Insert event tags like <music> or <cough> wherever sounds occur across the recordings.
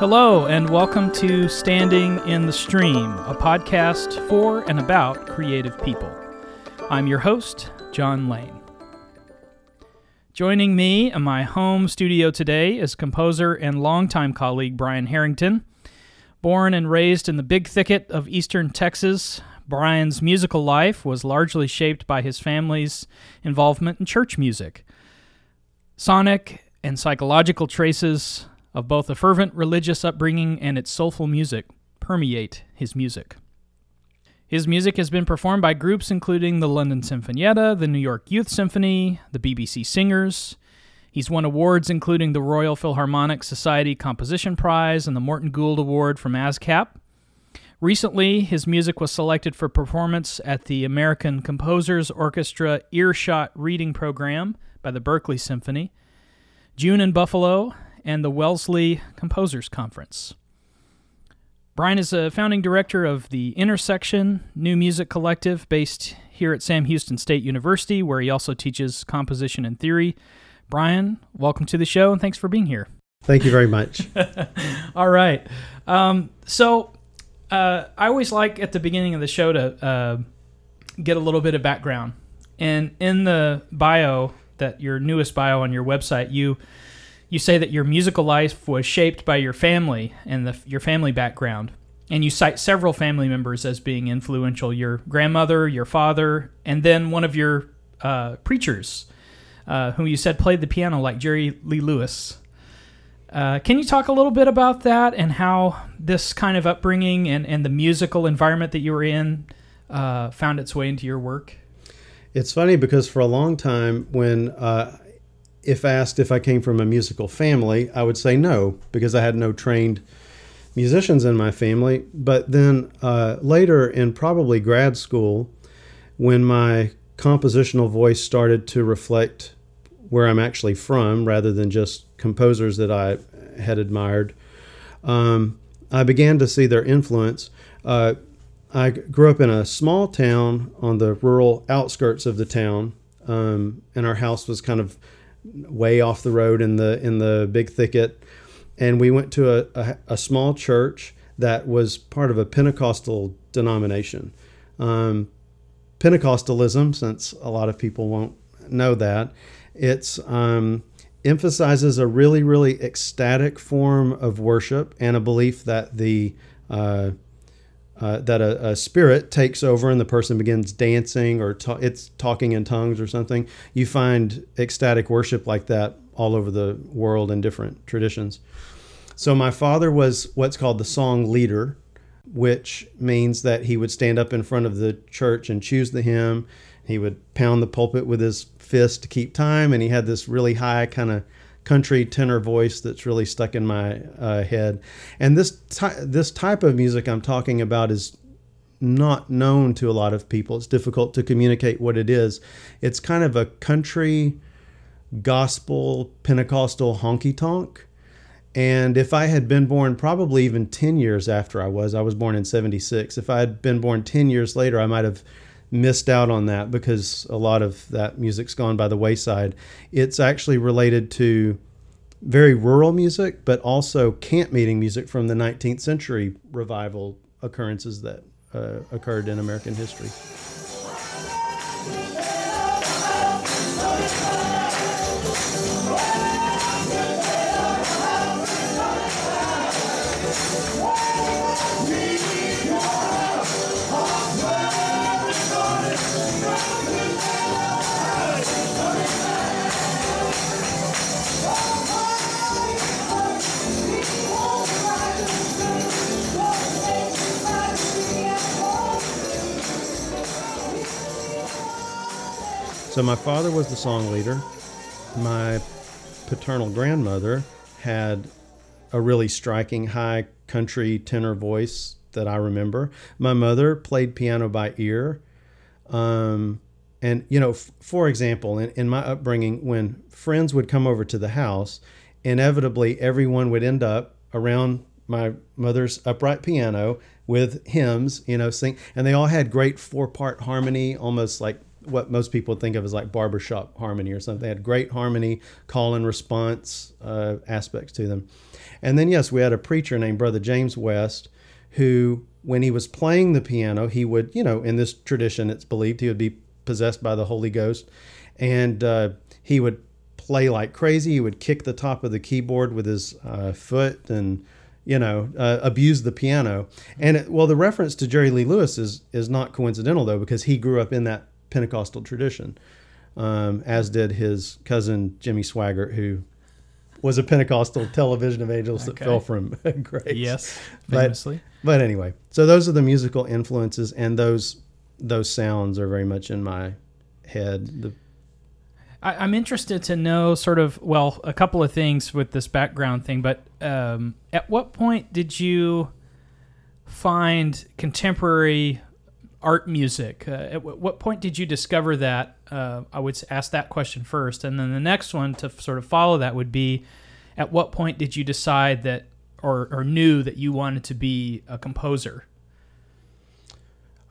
Hello, and welcome to Standing in the Stream, a podcast for and about creative people. I'm your host, John Lane. Joining me in my home studio today is composer and longtime colleague Brian Harrington. Born and raised in the big thicket of eastern Texas, Brian's musical life was largely shaped by his family's involvement in church music. Sonic and psychological traces of both a fervent religious upbringing and its soulful music permeate his music. His music has been performed by groups including the London Sinfonietta, the New York Youth Symphony, the BBC Singers. He's won awards including the Royal Philharmonic Society Composition Prize and the Morton Gould Award from ASCAP. Recently, his music was selected for performance at the American Composers Orchestra Earshot Reading Program by the Berkeley Symphony, June in Buffalo, and the Wellesley Composers Conference. Brian is a founding director of the Intersection New Music Collective based here at Sam Houston State University, where he also teaches composition and theory. Brian, welcome to the show and thanks for being here. Thank you very much. <laughs> All right. Um, so, uh, I always like at the beginning of the show to uh, get a little bit of background. And in the bio, that your newest bio on your website, you you say that your musical life was shaped by your family and the, your family background. And you cite several family members as being influential your grandmother, your father, and then one of your uh, preachers, uh, who you said played the piano like Jerry Lee Lewis. Uh, can you talk a little bit about that and how this kind of upbringing and, and the musical environment that you were in uh, found its way into your work? It's funny because for a long time, when uh, if asked if I came from a musical family, I would say no because I had no trained musicians in my family. But then uh, later in probably grad school, when my compositional voice started to reflect where I'm actually from rather than just composers that I had admired, um, I began to see their influence. Uh, I grew up in a small town on the rural outskirts of the town, um, and our house was kind of way off the road in the in the big thicket, and we went to a, a, a small church that was part of a Pentecostal denomination. Um, Pentecostalism, since a lot of people won't know that, it's um, emphasizes a really really ecstatic form of worship and a belief that the uh, uh, that a, a, spirit takes over and the person begins dancing or ta- it's talking in tongues or something. You find ecstatic worship like that all over the world in different traditions. So my father was what's called the song leader, which means that he would stand up in front of the church and choose the hymn. He would pound the pulpit with his fist to keep time, and he had this really high kind of country tenor voice that's really stuck in my uh, head. And this ty- this type of music I'm talking about is not known to a lot of people. It's difficult to communicate what it is. It's kind of a country gospel Pentecostal honky tonk. And if I had been born probably even 10 years after I was, I was born in 76. If I had been born 10 years later, I might have missed out on that because a lot of that music's gone by the wayside. It's actually related to very rural music, but also camp meeting music from the 19th century revival occurrences that uh, occurred in American history. So my father was the song leader. My paternal grandmother had a really striking high country tenor voice that I remember. My mother played piano by ear. Um, and, you know, f- for example, in, in my upbringing, when friends would come over to the house, inevitably everyone would end up around my mother's upright piano with hymns, you know, sing, and they all had great four part harmony, almost like what most people think of as like barbershop harmony or something. They had great harmony, call and response uh, aspects to them. And then, yes, we had a preacher named Brother James West who, when he was playing the piano, he would, you know, in this tradition, it's believed he would be possessed by the Holy Ghost. And uh, he would play like crazy. He would kick the top of the keyboard with his uh, foot and you know, uh, abuse the piano. And it, well, the reference to Jerry Lee Lewis is is not coincidental though, because he grew up in that Pentecostal tradition, um, as did his cousin Jimmy Swaggart, who was a Pentecostal <laughs> television evangelist okay. that fell from <laughs> grace. Yes, famously. But, but anyway, so those are the musical influences, and those those sounds are very much in my head. The, I, am interested to know sort of well a couple of things with this background thing, but um, at what point did you find contemporary art music? Uh, at w- what point did you discover that? Uh, I would ask that question first, and then the next one to sort of follow that would be, at what point did you decide that or, or knew that you wanted to be a composer?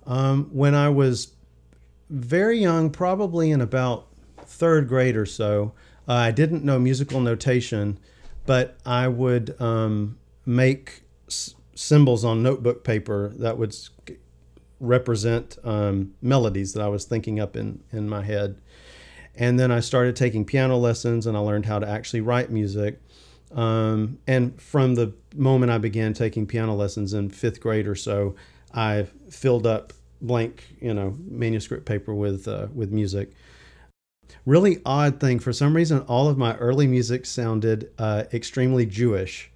Um, when I was very young, probably in about third grade or so, uh, I didn't know musical notation, but I would um, make s- symbols on notebook paper that would represent um, melodies that I was thinking up in, in my head. And then I started taking piano lessons and I learned how to actually write music. Um, and from the moment I began taking piano lessons in fifth grade or so, I filled up blank, you know, manuscript paper with uh, with music really odd thing. For some reason, all of my early music sounded uh, extremely Jewish.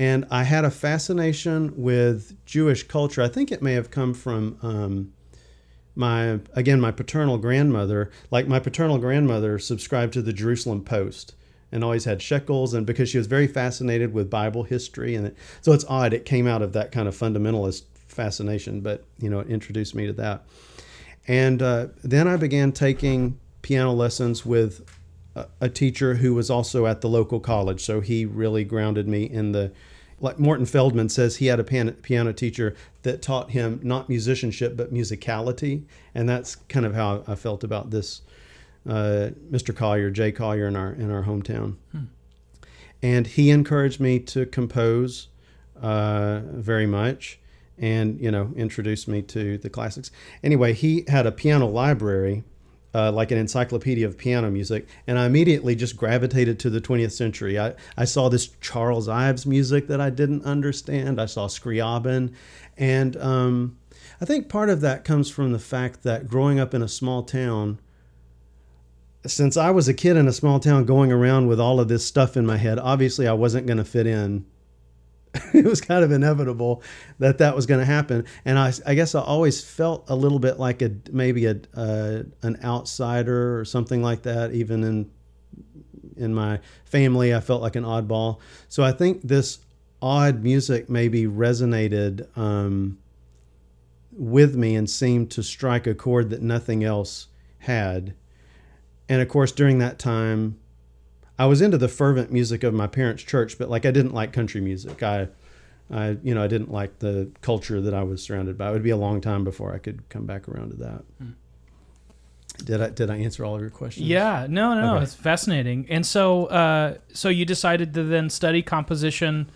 And I had a fascination with Jewish culture. I think it may have come from um, my, again, my paternal grandmother. Like my paternal grandmother subscribed to the Jerusalem Post and always had shekels. And because she was very fascinated with Bible history. And it, so it's odd. It came out of that kind of fundamentalist fascination, but, you know, it introduced me to that. And uh, then I began taking piano lessons with a, a teacher who was also at the local college. So he really grounded me in the like Morton Feldman says he had a piano, piano teacher that taught him not musicianship but musicality, and that's kind of how I felt about this uh, Mr. Collier, Jay Collier in our in our hometown. Hmm. And he encouraged me to compose uh, very much, and you know introduced me to the classics. Anyway, he had a piano library uh, like an encyclopedia of piano music, and I immediately just gravitated to the 20th century. I, I saw this Charles Ives music that I didn't understand. I saw Scriabin, and um, I think part of that comes from the fact that growing up in a small town, since I was a kid in a small town going around with all of this stuff in my head, obviously I wasn't going to fit in <laughs> it was kind of inevitable that that was going to happen. And I, I guess I always felt a little bit like a maybe a uh, an outsider or something like that. Even in in my family, I felt like an oddball. So I think this odd music maybe resonated um, with me and seemed to strike a chord that nothing else had. And of course, during that time, I was into the fervent music of my parents' church, but like I didn't like country music. I, I you know I didn't like the culture that I was surrounded by. It would be a long time before I could come back around to that. Mm. Did I did I answer all of your questions? Yeah, no, no, okay. it's fascinating. And so, uh, so you decided to then study composition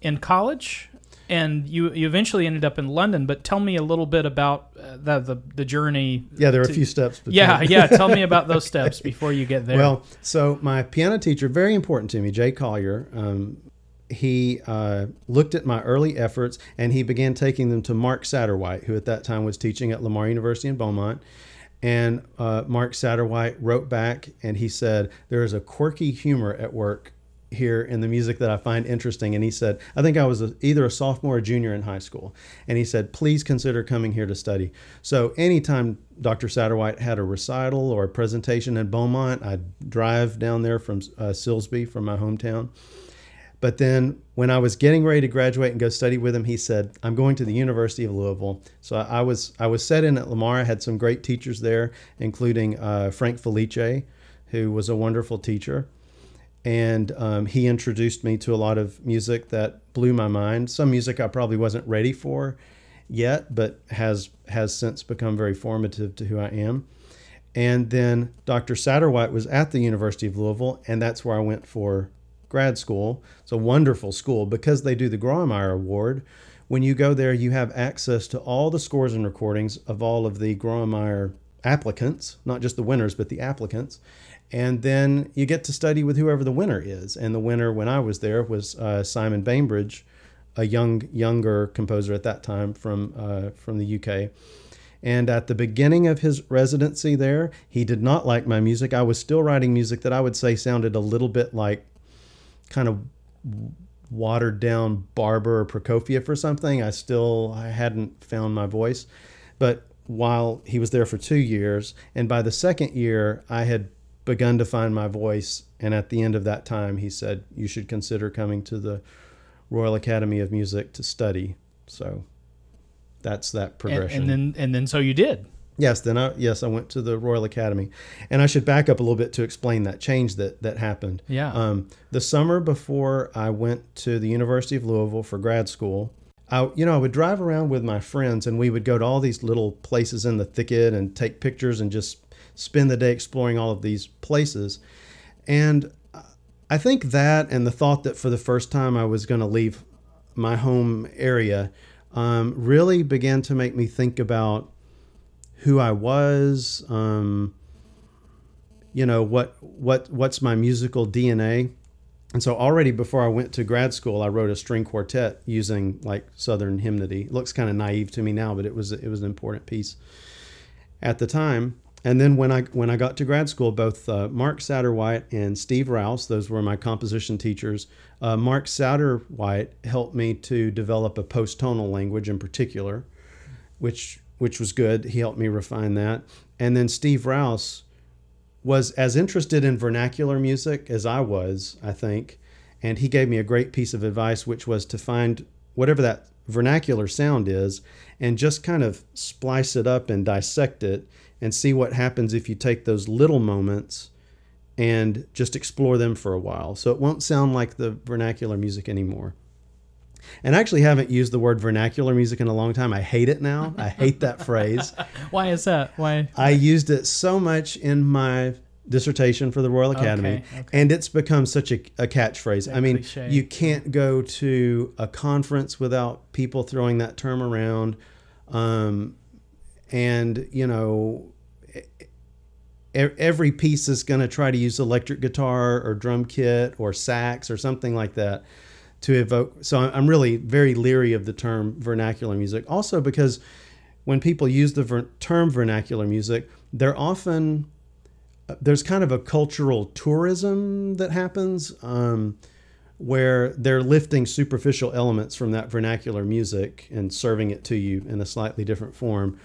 in college and you you eventually ended up in London. But tell me a little bit about uh, the, the, the journey. Yeah, there are to, a few steps. Between. Yeah, <laughs> yeah. Tell me about those steps before you get there. Well, so my piano teacher, very important to me, Jay Collier. Um, he uh, looked at my early efforts and he began taking them to Mark Satterwhite, who at that time was teaching at Lamar University in Beaumont. And uh, Mark Satterwhite wrote back and he said, There is a quirky humor at work here in the music that I find interesting. And he said, I think I was a, either a sophomore or junior in high school. And he said, please consider coming here to study. So anytime Dr. Satterwhite had a recital or a presentation in Beaumont, I'd drive down there from uh, Silsbee, from my hometown. But then when I was getting ready to graduate and go study with him, he said, I'm going to the University of Louisville. So I was, I was set in at Lamar. I had some great teachers there, including uh, Frank Felice, who was a wonderful teacher and um, he introduced me to a lot of music that blew my mind. Some music I probably wasn't ready for yet, but has has since become very formative to who I am. And then Dr. Satterwhite was at the University of Louisville, and that's where I went for grad school. It's a wonderful school because they do the Grawemeyer Award. When you go there, you have access to all the scores and recordings of all of the Grawemeyer applicants, not just the winners, but the applicants. And then you get to study with whoever the winner is. And the winner, when I was there, was uh, Simon Bainbridge, a young younger composer at that time from uh, from the UK. And at the beginning of his residency there, he did not like my music. I was still writing music that I would say sounded a little bit like kind of watered down Barber or Prokofiev or something. I still I hadn't found my voice. But while he was there for 2 years and by the second year I had begun to find my voice and at the end of that time he said you should consider coming to the Royal Academy of Music to study. So that's that progression. And, and then and then so you did. Yes, then I yes I went to the Royal Academy, and I should back up a little bit to explain that change that that happened. Yeah. Um, the summer before I went to the University of Louisville for grad school, I you know I would drive around with my friends, and we would go to all these little places in the thicket and take pictures and just spend the day exploring all of these places, and I think that and the thought that for the first time I was going to leave my home area um, really began to make me think about who I was. Um, you know what what what's my musical DNA. And so already before I went to grad school, I wrote a string quartet using like Southern hymnody. It looks kind of naive to me now, but it was it was an important piece at the time. And then when I when I got to grad school, both uh, Mark Satterwhite and Steve Rouse, those were my composition teachers. Uh, Mark Satterwhite helped me to develop a post-tonal language in particular, which which was good. He helped me refine that. And then Steve Rouse was as interested in vernacular music as I was, I think, and he gave me a great piece of advice, which was to find whatever that vernacular sound is and just kind of splice it up and dissect it and see what happens if you take those little moments and just explore them for a while. So it won't sound like the vernacular music anymore. And I actually haven't used the word vernacular music in a long time. I hate it now. I hate that <laughs> phrase. Why is that? Why? I used it so much in my dissertation for the Royal Academy, Okay, okay. and it's become such a, a catchphrase. That I mean, cliche. you can't go to a conference without people throwing that term around. Um, and, you know, every piece is going to try to use electric guitar or drum kit or sax or something like that to evoke. So I'm really very leery of the term vernacular music. Also, because when people use the ver- term vernacular music, they're often there's kind of a cultural tourism that happens um, where they're lifting superficial elements from that vernacular music and serving it to you in a slightly different form.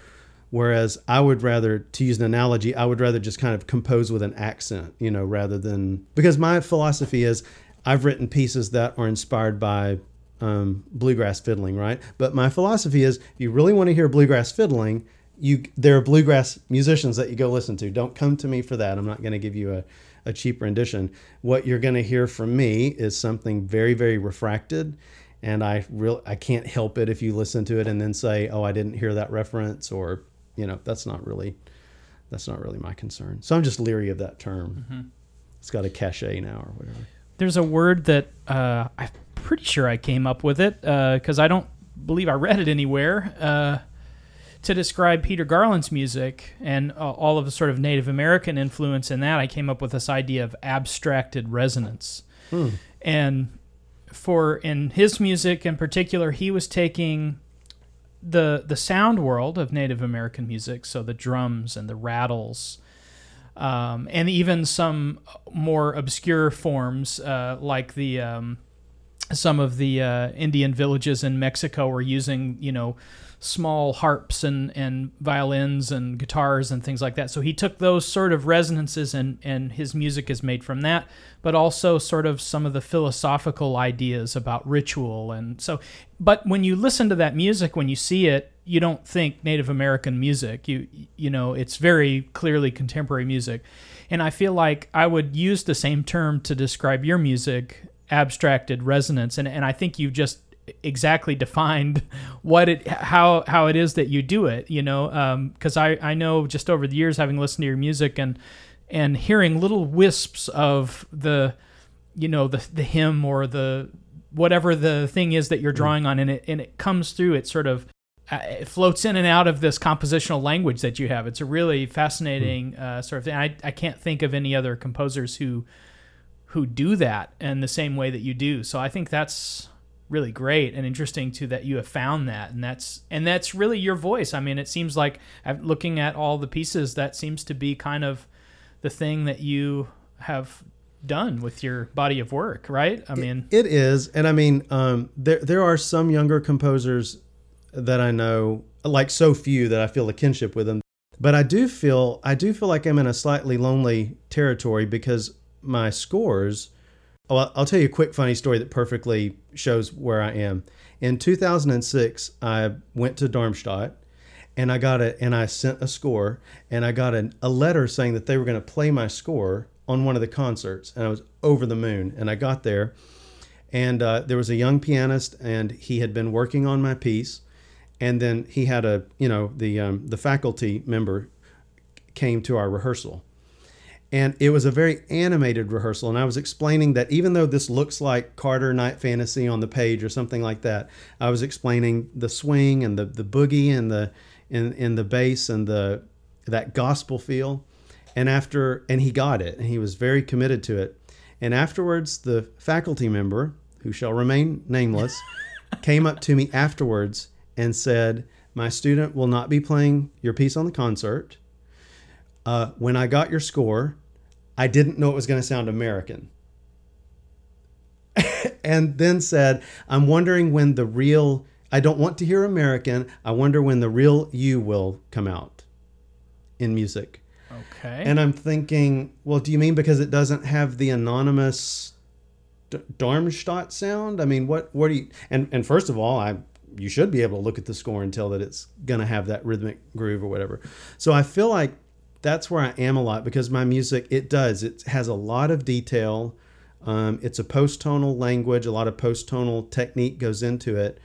Whereas I would rather, to use an analogy, I would rather just kind of compose with an accent, you know, rather than because my philosophy is I've written pieces that are inspired by um, bluegrass fiddling, right? But my philosophy is if you really want to hear bluegrass fiddling, you there are bluegrass musicians that you go listen to. Don't come to me for that. I'm not going to give you a, a cheap rendition. What you're going to hear from me is something very, very refracted. And I real I can't help it if you listen to it and then say, "Oh, I didn't hear that reference," or you know, that's not really that's not really my concern. So I'm just leery of that term. It's got a cachet now or whatever. There's a word that uh, I'm pretty sure I came up with it because I don't believe I read it anywhere uh, to describe Peter Garland's music and uh, all of the sort of Native American influence in that. I came up with this idea of abstracted resonance, and for in his music in particular, he was taking the the sound world of Native American music, so the drums and the rattles, um, and even some more obscure forms uh, like the um, some of the uh, Indian villages in Mexico were using you know small harps and, and violins and guitars and things like that. So he took those sort of resonances and, and his music is made from that, but also sort of some of the philosophical ideas about ritual. And so, but when you listen to that music, when you see it, you don't think Native American music. You, you know, it's very clearly contemporary music. And I feel like I would use the same term to describe your music, abstracted resonance. And, and I think you've just exactly defined <laughs> what it how how it is that you do it you know because I I know just over the years having listened to your music and and hearing little wisps of the you know the the hymn or the whatever the thing is that you're mm. drawing on and it and it comes through it sort of uh, it floats in and out of this compositional language that you have it's a really fascinating mm. uh, sort of thing I, I can't think of any other composers who who do that in the same way that you do so i think that's really great and interesting to that you have found that and that's and that's really your voice i mean it seems like looking at all the pieces that seems to be kind of the thing that you have done with your body of work, right? I mean, it is, and I mean, um, there there are some younger composers that I know, like so few that I feel a kinship with them. But I do feel I do feel like I'm in a slightly lonely territory because my scores. Well, I'll tell you a quick funny story that perfectly shows where I am. In 2006, I went to Darmstadt and I got it, and I sent a score, and I got a, a letter saying that they were going to play my score on one of the concerts, and I was over the moon. And I got there, and uh, there was a young pianist, and he had been working on my piece, and then he had a, you know, the um, the faculty member came to our rehearsal, and it was a very animated rehearsal. And I was explaining that even though this looks like Carter Night Fantasy on the page or something like that, I was explaining the swing and the the boogie and the in in the bass and the that gospel feel. And after and he got it and he was very committed to it. And afterwards the faculty member, who shall remain nameless, <laughs> came up to me afterwards and said, "My student will not be playing your piece on the concert. Uh, when I got your score, I didn't know it was going to sound American." <laughs> and then said, "I'm wondering when the real I don't want to hear American. I wonder when the real you will come out in music. Okay. And I'm thinking, well, do you mean because it doesn't have the anonymous D- Darmstadt sound? I mean, what what do you and and first of all, I you should be able to look at the score and tell that it's going to have that rhythmic groove or whatever. So I feel like that's where I am a lot because my music it does it has a lot of detail. Um, it's a post tonal language. A lot of post tonal technique goes into it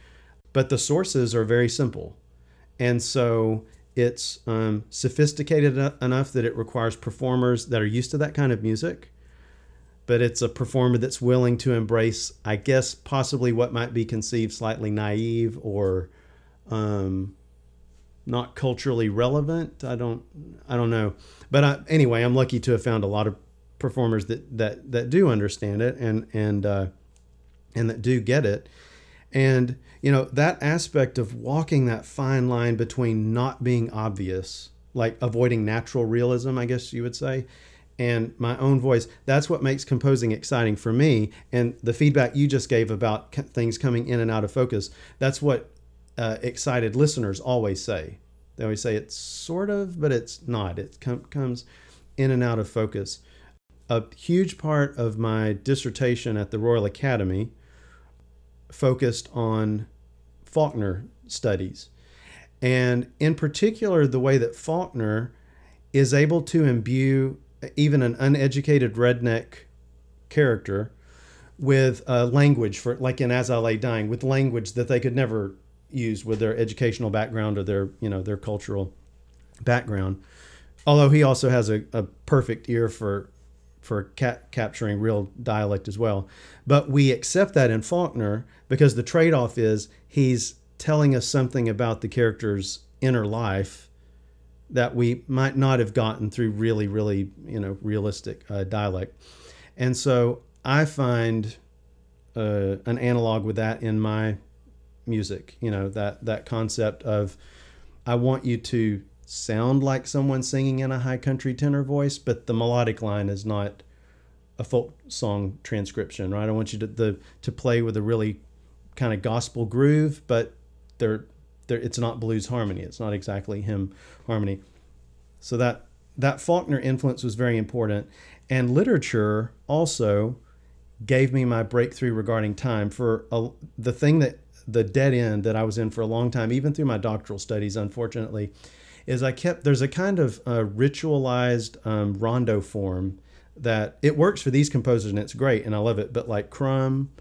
but the sources are very simple. And so it's um, sophisticated enough that it requires performers that are used to that kind of music. But it's a performer that's willing to embrace, I guess, possibly what might be conceived slightly naive or um, not culturally relevant. I don't, I don't know. But I, anyway, I'm lucky to have found a lot of performers that that that do understand it and and uh, and that do get it. And you know, that aspect of walking that fine line between not being obvious, like avoiding natural realism, I guess you would say, and my own voice, that's what makes composing exciting for me. And the feedback you just gave about things coming in and out of focus, that's what uh, excited listeners always say. They always say it's sort of, but it's not. It com- comes in and out of focus. A huge part of my dissertation at the Royal Academy focused on Faulkner studies. And in particular, the way that Faulkner is able to imbue even an uneducated redneck character with a language for like in as i lay dying with language that they could never use with their educational background or their you know their cultural background although he also has a, a perfect ear for for cap- capturing real dialect as well. But we accept that in Faulkner because the trade off is he's telling us something about the character's inner life that we might not have gotten through really, really, you know, realistic uh, dialect. And so I find uh, an analog with that in my music. You know that that concept of I want you to sound like someone singing in a high country tenor voice, but the melodic line is not a folk song transcription, right? I want you to the to play with a really kind of gospel groove, but they're, they're it's not blues harmony. It's not exactly hymn harmony. So that that Faulkner influence was very important, and literature also gave me my breakthrough regarding time for a, the thing that the dead end that I was in for a long time, even through my doctoral studies, unfortunately, is I kept there's a kind of uh, ritualized um, rondo form that it works for these composers and it's great and I love it. But like Crumb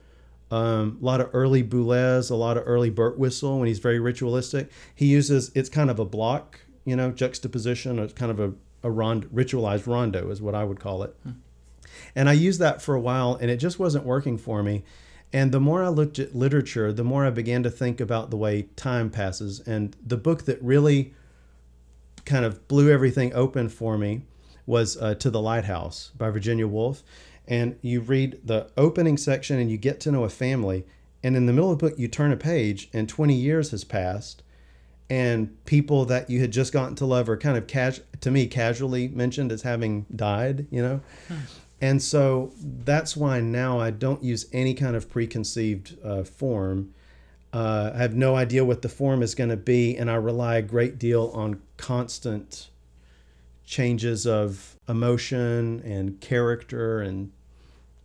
um, a lot of early Boulez, a lot of early Birtwistle when he's very ritualistic. He uses it's kind of a block, you know, juxtaposition. It's kind of a a rond, ritualized rondo is what I would call it. Hmm. And I used that for a while, and it just wasn't working for me. And the more I looked at literature, the more I began to think about the way time passes. And the book that really kind of blew everything open for me was uh, To the Lighthouse by Virginia Woolf and you read the opening section and you get to know a family and in the middle of the book you turn a page and 20 years has passed and people that you had just gotten to love are kind of cas- to me casually mentioned as having died you know. And so that's why now i don't use any kind of preconceived uh, form uh, i have no idea what the form is going to be and i rely a great deal on constant changes of emotion and character and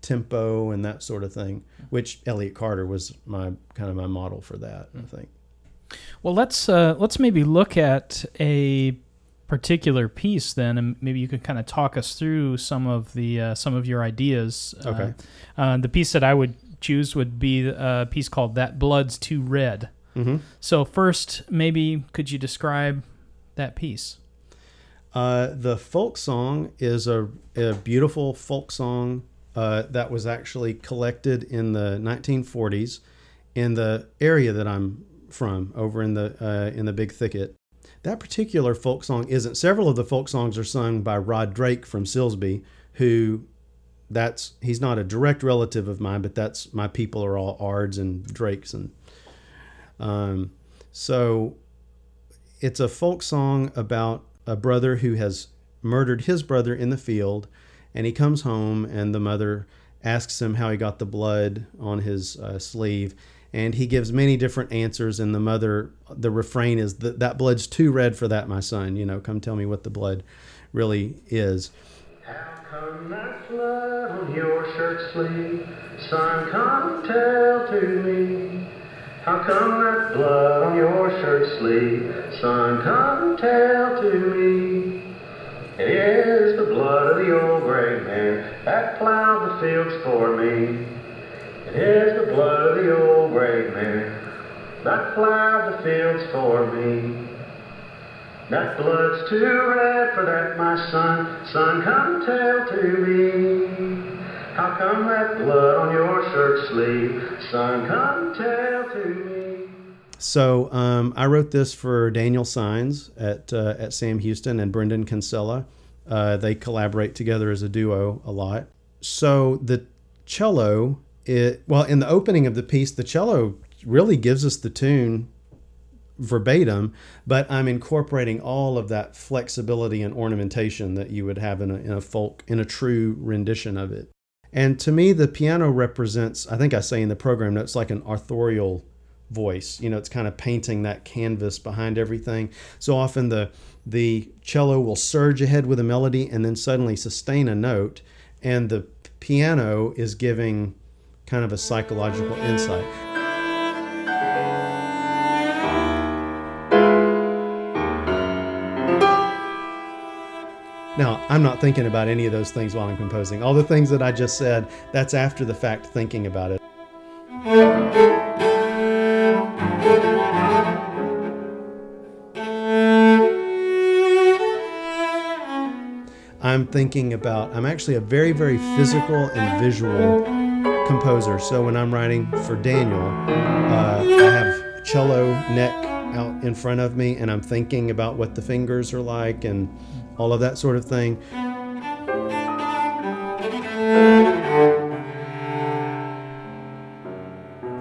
tempo and that sort of thing, which Elliott Carter was my kind of my model for that, I think. Well, let's uh, let's maybe look at a particular piece then, and maybe you could kind of talk us through some of the uh, some of your ideas. Uh, okay. Uh, the piece that I would choose would be a piece called "That Blood's Too Red." Mm-hmm. So first, maybe could you describe that piece? Uh, the folk song is a, a beautiful folk song uh, that was actually collected in the 1940s in the area that I'm from, over in the uh, in the Big Thicket. That particular folk song isn't. Several of the folk songs are sung by Rod Drake from Silsbee, who that's he's not a direct relative of mine, but that's my people are all Ards and Drakes and um, so it's a folk song about a brother who has murdered his brother in the field and he comes home, and the mother asks him how he got the blood on his uh, sleeve. And he gives many different answers, and the mother, the refrain is that that blood's too red for that, my son. You know, come tell me what the blood really is. How come that blood on your shirt sleeve? Son, come tell to me. How come that blood on your shirt sleeve? Son, come tell to me. It is the blood of the old gray man that plowed the fields for me. Is the blood of the old gray man that plowed the fields for me. That blood's too red for that, my son. Son, come tell to me. How come that blood on your shirt sleeve? Son, come tell to me. So um, I wrote this for Daniel Signs at uh, at Sam Houston and Brendan Kinsella. Uh, they collaborate together as a duo a lot. So the cello, it well in the opening of the piece, the cello really gives us the tune verbatim, but I'm incorporating all of that flexibility and ornamentation that you would have in a, in a folk in a true rendition of it. And to me, the piano represents, I think I say in the program notes, like an authorial voice. You know, it's kind of painting that canvas behind everything. So often the the cello will surge ahead with a melody and then suddenly sustain a note, and the piano is giving kind of a psychological insight. Now, I'm not thinking about any of those things while I'm composing. All the things that I just said, that's after the fact thinking about it. I'm thinking about, I'm actually a very, very physical and visual composer. So when I'm writing for Daniel, uh, I have cello neck out in front of me and I'm thinking about what the fingers are like and all of that sort of thing.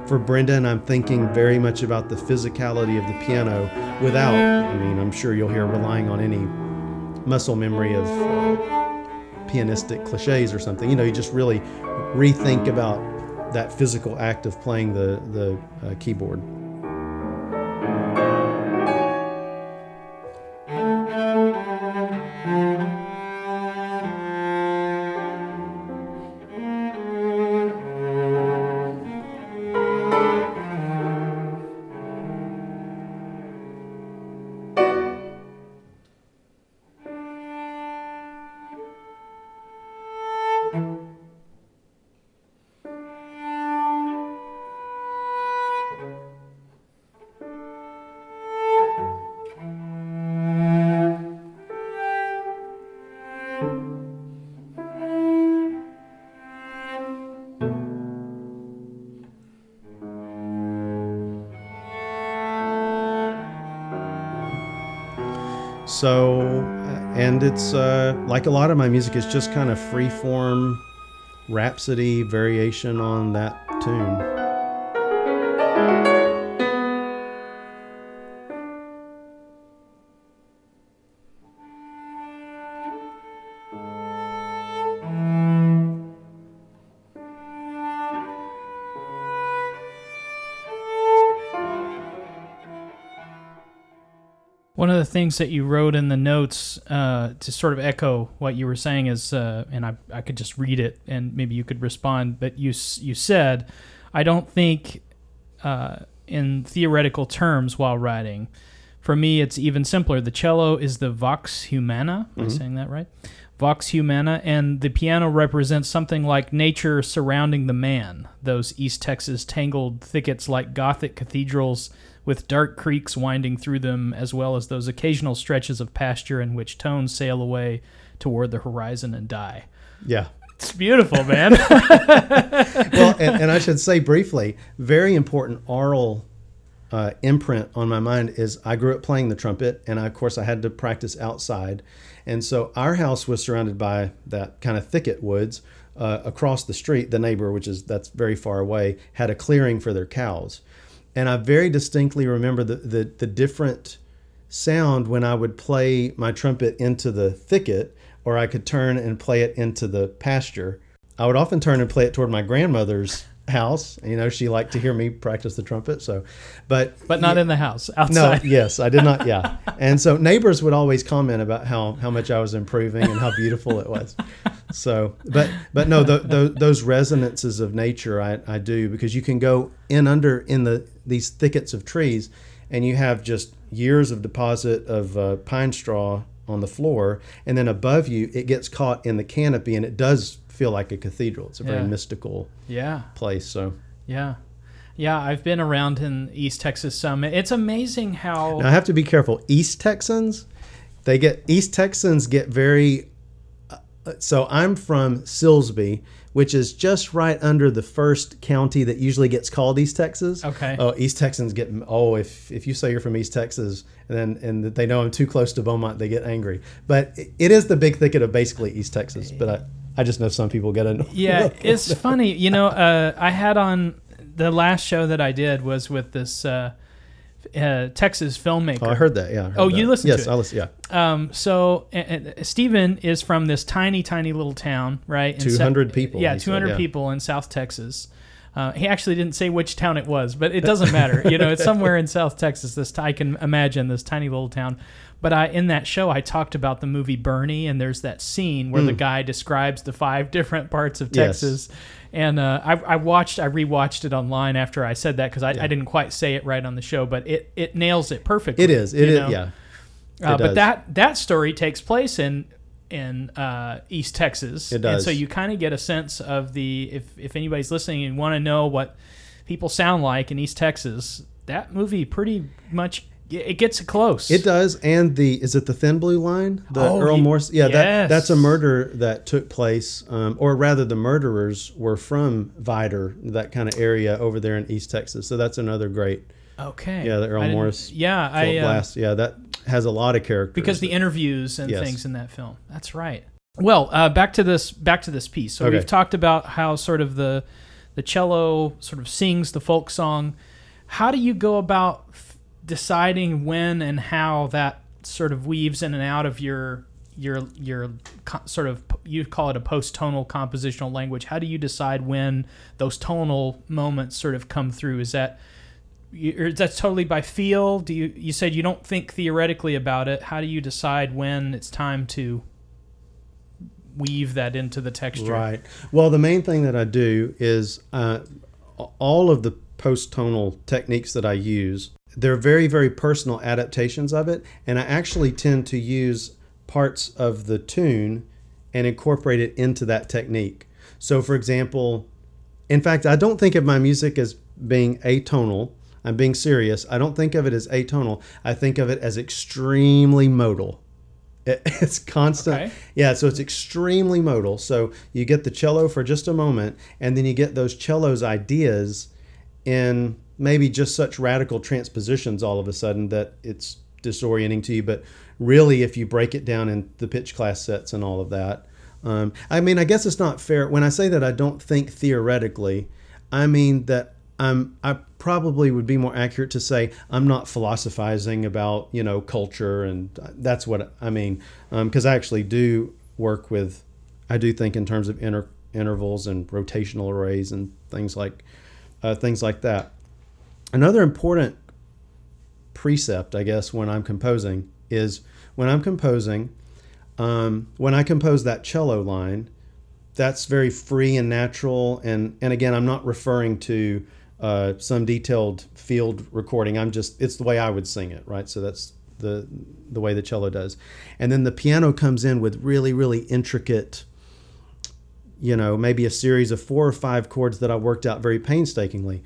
For Brendan, I'm thinking very much about the physicality of the piano without, I mean, I'm sure you'll hear relying on any muscle memory of uh, pianistic cliches or something. You know, you just really rethink about that physical act of playing the, the uh, keyboard. It's uh, like a lot of my music, it's just kind of free form rhapsody variation on that tune. Things that you wrote in the notes uh, to sort of echo what you were saying is, uh, and I, I could just read it and maybe you could respond, but you, you said, I don't think uh, in theoretical terms while writing. For me, it's even simpler. The cello is the vox humana. Am I saying that right? Vox humana, and the piano represents something like nature surrounding the man. Those East Texas tangled thickets like Gothic cathedrals with dark creeks winding through them, as well as those occasional stretches of pasture in which tones sail away toward the horizon and die. Yeah. It's beautiful, man. <laughs> <laughs> well, and, and I should say briefly, very important oral uh, imprint on my mind is I grew up playing the trumpet, and I, of course I had to practice outside, and so our house was surrounded by that kind of thicket woods. Uh, across the street, the neighbor, which is that's very far away, had a clearing for their cows, and I very distinctly remember the the, the different sound when I would play my trumpet into the thicket, or I could turn and play it into the pasture. I would often turn and play it toward my grandmother's house. You know, she liked to hear me practice the trumpet. So, but but not in the house, outside. no, <laughs> yes, I did not. Yeah, <laughs> and so neighbors would always comment about how how much I was improving and how beautiful it was. So, but but no, the, the, those resonances of nature, I, I do because you can go in under in the these thickets of trees, and you have just years of deposit of uh, pine straw on the floor, and then above you it gets caught in the canopy, and it does feel like a cathedral. It's a very Yeah. mystical Yeah. place. So. Yeah. Yeah, I've been around in East Texas some. It's amazing how Now I have to be careful. East Texans, they get East Texans get very. Uh, so I'm from Silsbee, which is just right under the first county that usually gets called East Texas. Okay. Oh, East Texans get oh if if you say you're from East Texas and then and they know I'm too close to Beaumont, they get angry. But it- it is the big thicket of basically East Texas. But I I just know some people get annoyed. Yeah, <laughs> it's funny. You know, uh, I had on the last show that I did was with this uh, uh, Texas filmmaker. Oh, I heard that. Yeah. Heard Oh, you that. listened to it. yes. I listen. Yeah. Um, so uh, Stephen is from this tiny, tiny little town, right? in 200 people, Yeah, 200 yeah. people in South Texas. Uh, he actually didn't say which town it was, but it doesn't matter. you know, it's <laughs> somewhere in South Texas. This I can imagine this tiny little town. But I, in that show, I talked about the movie Bernie, and there's that scene where the guy describes the five <laughs> different parts of Hmm. Yes. Texas. And uh, I, I watched, I rewatched it online after I said that because I, I didn't quite say it right on the show, but it, it nails it perfectly. It is. It is. know? Yeah. Uh, but that that story takes place in in uh, East Texas. It And does. so you kind of get a sense of the if if anybody's listening and want to know what people sound like in East Texas, that movie pretty much it gets close. It does, and the is it the Thin Blue Line? The Oh, Errol Morris. Yeah, yes. that that's a murder that took place, um, or rather, the murderers were from Vidor, that kind of area over there in East Texas. So that's another great Okay. Yeah, the Errol Morris Yeah, I uh, Blast. Yeah, that has a lot of characters. because the interviews and Yes. things in that film. That's right. Well, uh, back to this back to this piece. So Okay. we've talked about how sort of the the cello sort of sings the folk song. How do you go about f- deciding when and how that sort of weaves in and out of your your your co- sort of you call it a post tonal compositional language. How do you decide when those tonal moments sort of come through? Is that you, that's totally by feel. Do you you said you don't think theoretically about it? How do you decide when it's time to weave that into the texture? Right. Well, the main thing that I do is uh, all of the post tonal techniques that I use, they're very, very personal adaptations of it. And I actually tend to use parts of the tune and incorporate it into that technique. So, for example, in fact, I don't think of my music as being atonal. I'm being serious. I don't think of it as atonal. I think of it as extremely modal. <laughs> It- It's constant. Okay. Yeah, so it's extremely modal. So you get the cello for just a moment, and then you get those cello's ideas in maybe just such radical transpositions all of a sudden that it's disorienting to you. But really, if you break it down in the pitch class sets and all of that, um, I mean, I guess it's not fair when I say that I don't think theoretically. I mean that I'm I probably would be more accurate to say I'm not philosophizing about you know culture and that's what I mean because I actually do work with I do think in terms of inter, intervals and rotational arrays and things like uh, things like that. Another important precept, I guess, when I'm composing is when I'm composing, um, when I compose that cello line, that's very free and natural. And and again, I'm not referring to uh, some detailed field recording. I'm just it's the way I would sing it, right? So that's the the way the cello does, and then the piano comes in with really really intricate. You know, maybe a series of four or five chords that I worked out very painstakingly.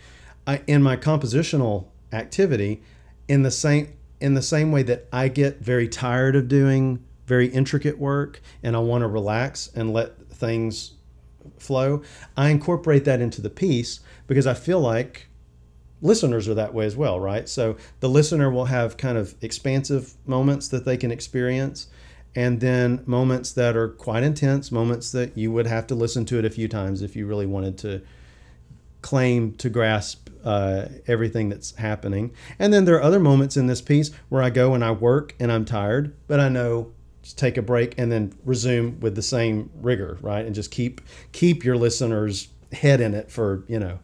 I, in my compositional activity, in the same in the same way that I get very tired of doing very intricate work and I want to relax and let things flow, I incorporate that into the piece because I feel like listeners are that way as well, right? So the listener will have kind of expansive moments that they can experience and then moments that are quite intense, moments that you would have to listen to it a few times if you really wanted to claim to grasp uh, everything that's happening. And then there are other moments in this piece where I go and I work and I'm tired, but I know just take a break and then resume with the same rigor, right? And just keep keep your listeners' head in it for you know.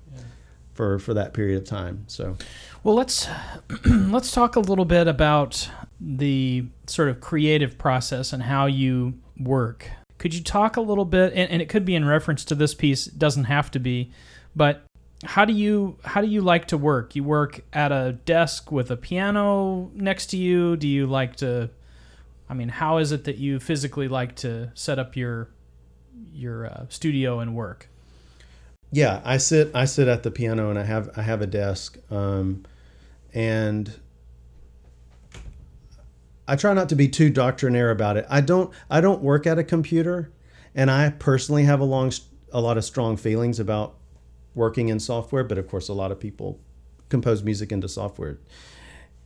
For for that period of time. So, well, let's <clears throat> let's talk a little bit about the sort of creative process and how you work. Could you talk a little bit, and, and it could be in reference to this piece, it doesn't have to be, but how do you how do you like to work? You work at a desk with a piano next to you? Do you like to I mean, how is it that you physically like to set up your your uh, studio and work? Yeah, I sit I sit at the piano and I have I have a desk, um, and I try not to be too doctrinaire about it. I don't I don't work at a computer, and I personally have a long a lot of strong feelings about working in software. But of course, a lot of people compose music into software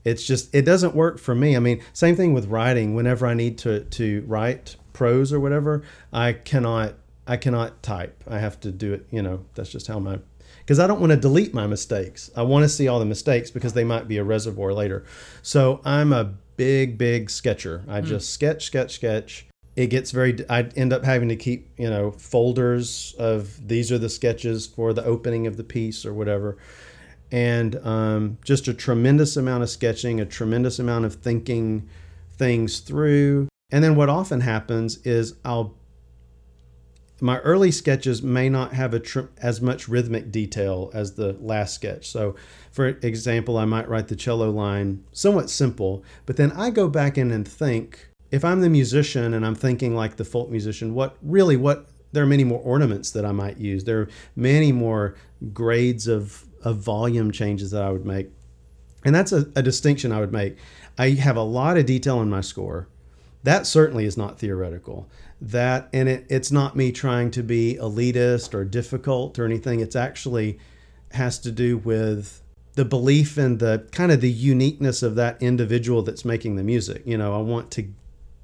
it's just it doesn't work for me. I mean, same thing with writing. Whenever I need to to write prose or whatever, I cannot I cannot type. I have to do it. You know, that's just how my because I don't want to delete my mistakes. I want to see all the mistakes because they might be a reservoir later. So I'm a big big sketcher. I mm. just sketch sketch sketch. It gets very. I end up having to keep you know folders of these are the sketches for the opening of the piece or whatever and um, just a tremendous amount of sketching, a tremendous amount of thinking things through. And then what often happens is I'll my early sketches may not have a tr- as much rhythmic detail as the last sketch. So, for example, I might write the cello line somewhat simple, but then I go back in and think if I'm the musician and I'm thinking like the folk musician, what really what there are many more ornaments that I might use. There are many more grades of of volume changes that I would make. And that's a, a distinction I would make. I have a lot of detail in my score. That certainly is not theoretical. That and it, it's not me trying to be elitist or difficult or anything. It's actually has to do with the belief in the kind of the uniqueness of that individual that's making the music. You know, I want to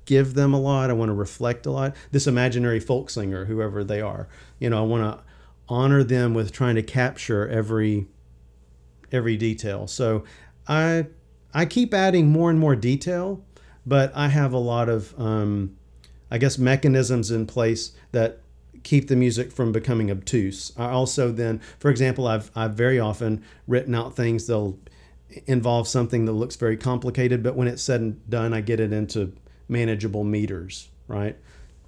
give them a lot. I want to reflect a lot. This imaginary folk singer, whoever they are, you know, I want to honor them with trying to capture every every detail. So I I keep adding more and more detail, but I have a lot of um, I guess mechanisms in place that keep the music from becoming obtuse. I also then, for example, I've I've very often written out things that'll involve something that looks very complicated, but when it's said and done, I get it into manageable meters, right?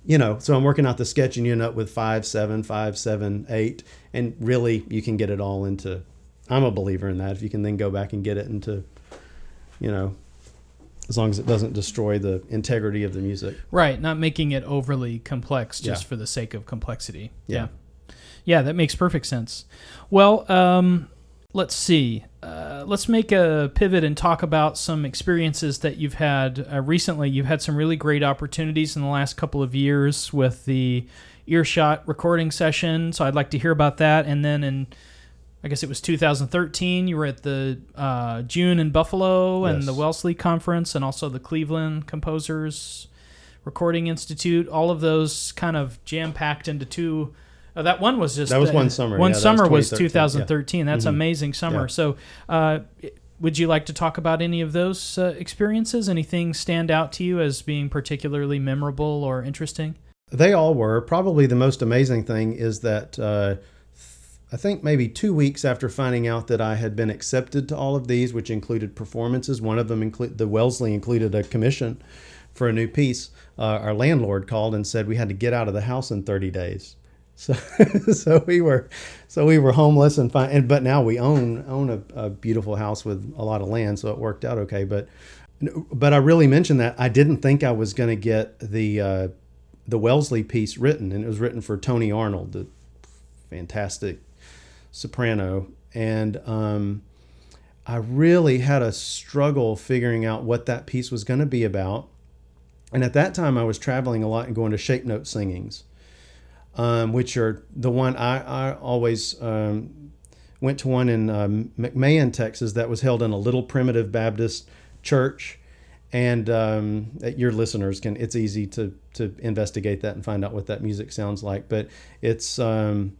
you know, so I'm working out the sketch and you end up with five, seven, five, seven, eight, and really you can get it all into. I'm a believer in that. If you can then go back and get it into, you know, as long as it doesn't destroy the integrity of the music. Right, not making it overly complex just yeah. for the sake of complexity. Yeah. yeah. yeah. that makes perfect sense. Well, um, let's see. Uh, let's make a pivot and talk about some experiences that you've had uh, recently. You've had some really great opportunities in the last couple of years with the Earshot recording session. So I'd like to hear about that. And then in I guess it was 2013. You were at the uh, June in Buffalo and Yes. the Wellesley Conference, and also the Cleveland Composers Recording Institute. All of those kind of jam packed into two. Oh, that one was just That was uh, one summer, One yeah, that was summer was 2013, 2013. That's Mhm. amazing summer. Yeah. So, uh, would you like to talk about any of those uh, experiences? Anything stand out to you as being particularly memorable or interesting? They all were. Probably the most amazing thing is that uh, I think maybe two weeks after finding out that I had been accepted to all of these, which included performances, one of them include the Wellesley included a commission for a new piece. Uh, our landlord called and said we had to get out of the house in 30 days. <laughs> So, so we were, so we were homeless and fine. And but now we own own a, a beautiful house with a lot of land, so it worked out okay. But, but I really mentioned that I didn't think I was going to get the uh, the Wellesley piece written, and it was written for Tony Arnold, the fantastic soprano, and um, I really had a struggle figuring out what that piece was going to be about. And at that time, I was traveling a lot and going to shape note singings, um, which are the one I, I always um, went to one in um, McMahon, Texas, that was held in a little primitive Baptist church. And um, your listeners can, it's easy to, to investigate that and find out what that music sounds like. But it's, um,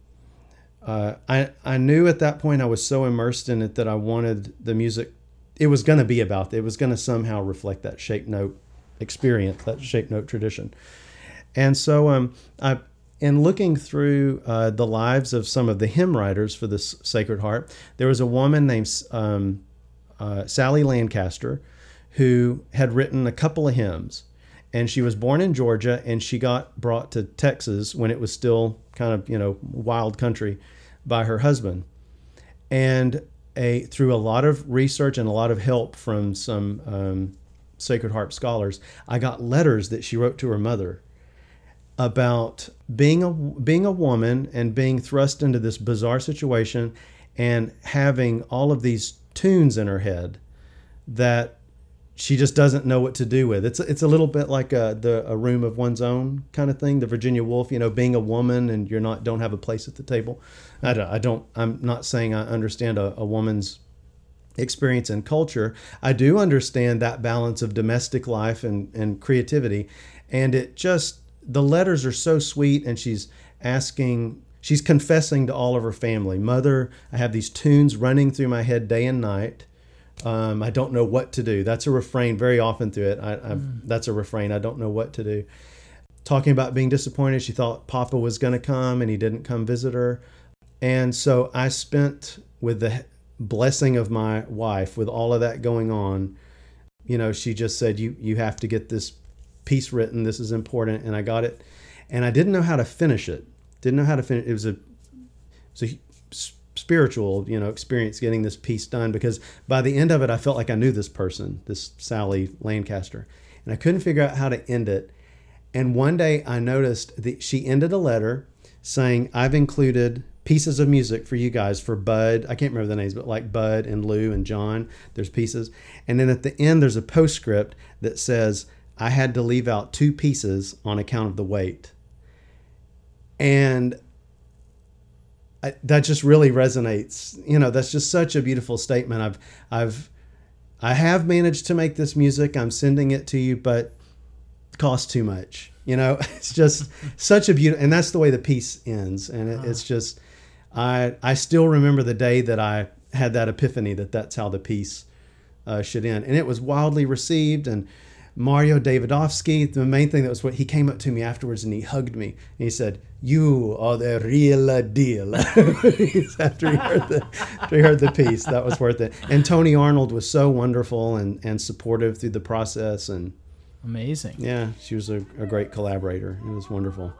uh, I, I knew at that point I was so immersed in it that I wanted the music, it was going to be about, it was going to somehow reflect that shape note experience, that shape note tradition. And so um, I, in looking through uh, the lives of some of the hymn writers for this Sacred Harp, there was a woman named um, uh, Sally Lancaster who had written a couple of hymns. And she was born in Georgia and she got brought to Texas when it was still kind of, you know, wild country by her husband. And a, through a lot of research and a lot of help from some um, Sacred Harp scholars, I got letters that she wrote to her mother about being a being a woman and being thrust into this bizarre situation and having all of these tunes in her head that she just doesn't know what to do with. It's it's a little bit like a the a room of one's own kind of thing. The Virginia Woolf, you know, being a woman and you're not don't have a place at the table. I don't. I don't I'm not saying I understand a, a woman's experience and culture. I do understand that balance of domestic life and and creativity, and it just the letters are so sweet, and she's asking. She's confessing to all of her family, Mother, I have these tunes running through my head day and night. Um, I don't know what to do. That's a refrain very often through it. I, I've, That's a refrain. I don't know what to do. Talking about being disappointed, she thought Papa was going to come and he didn't come visit her. And so I spent with the blessing of my wife, with all of that going on, you know, she just said, you, you have to get this piece written. This is important. And I got it. And I didn't know how to finish it. Didn't know how to finish it. was a, it was a spiritual you know experience getting this piece done because by the end of it i felt like i knew this person this sally lancaster and i couldn't figure out how to end it. And one day i noticed that she ended a letter saying i've included pieces of music for you guys for bud. I can't remember the names but like bud and lou and john there's pieces. And then at the end there's a postscript that says i had to leave out two pieces on account of the weight and I, that just really resonates. You know, that's just such a beautiful statement. I've, I've, I have managed to make this music. I'm sending it to you, but it costs too much. You know, <laughs> it's just such a beautiful, and that's the way the piece ends. And it, it's just, I, I still remember the day that I had that epiphany that that's how the piece uh, should end, and it was wildly received. And Mario Davidovsky, the main thing that was what he came up to me afterwards and he hugged me and he said, "You are the real deal." after <laughs> he heard the after he heard the piece, that was worth it. And Tony Arnold was so wonderful and and supportive through the process, and Amazing. yeah, she was a, a great collaborator. It was wonderful.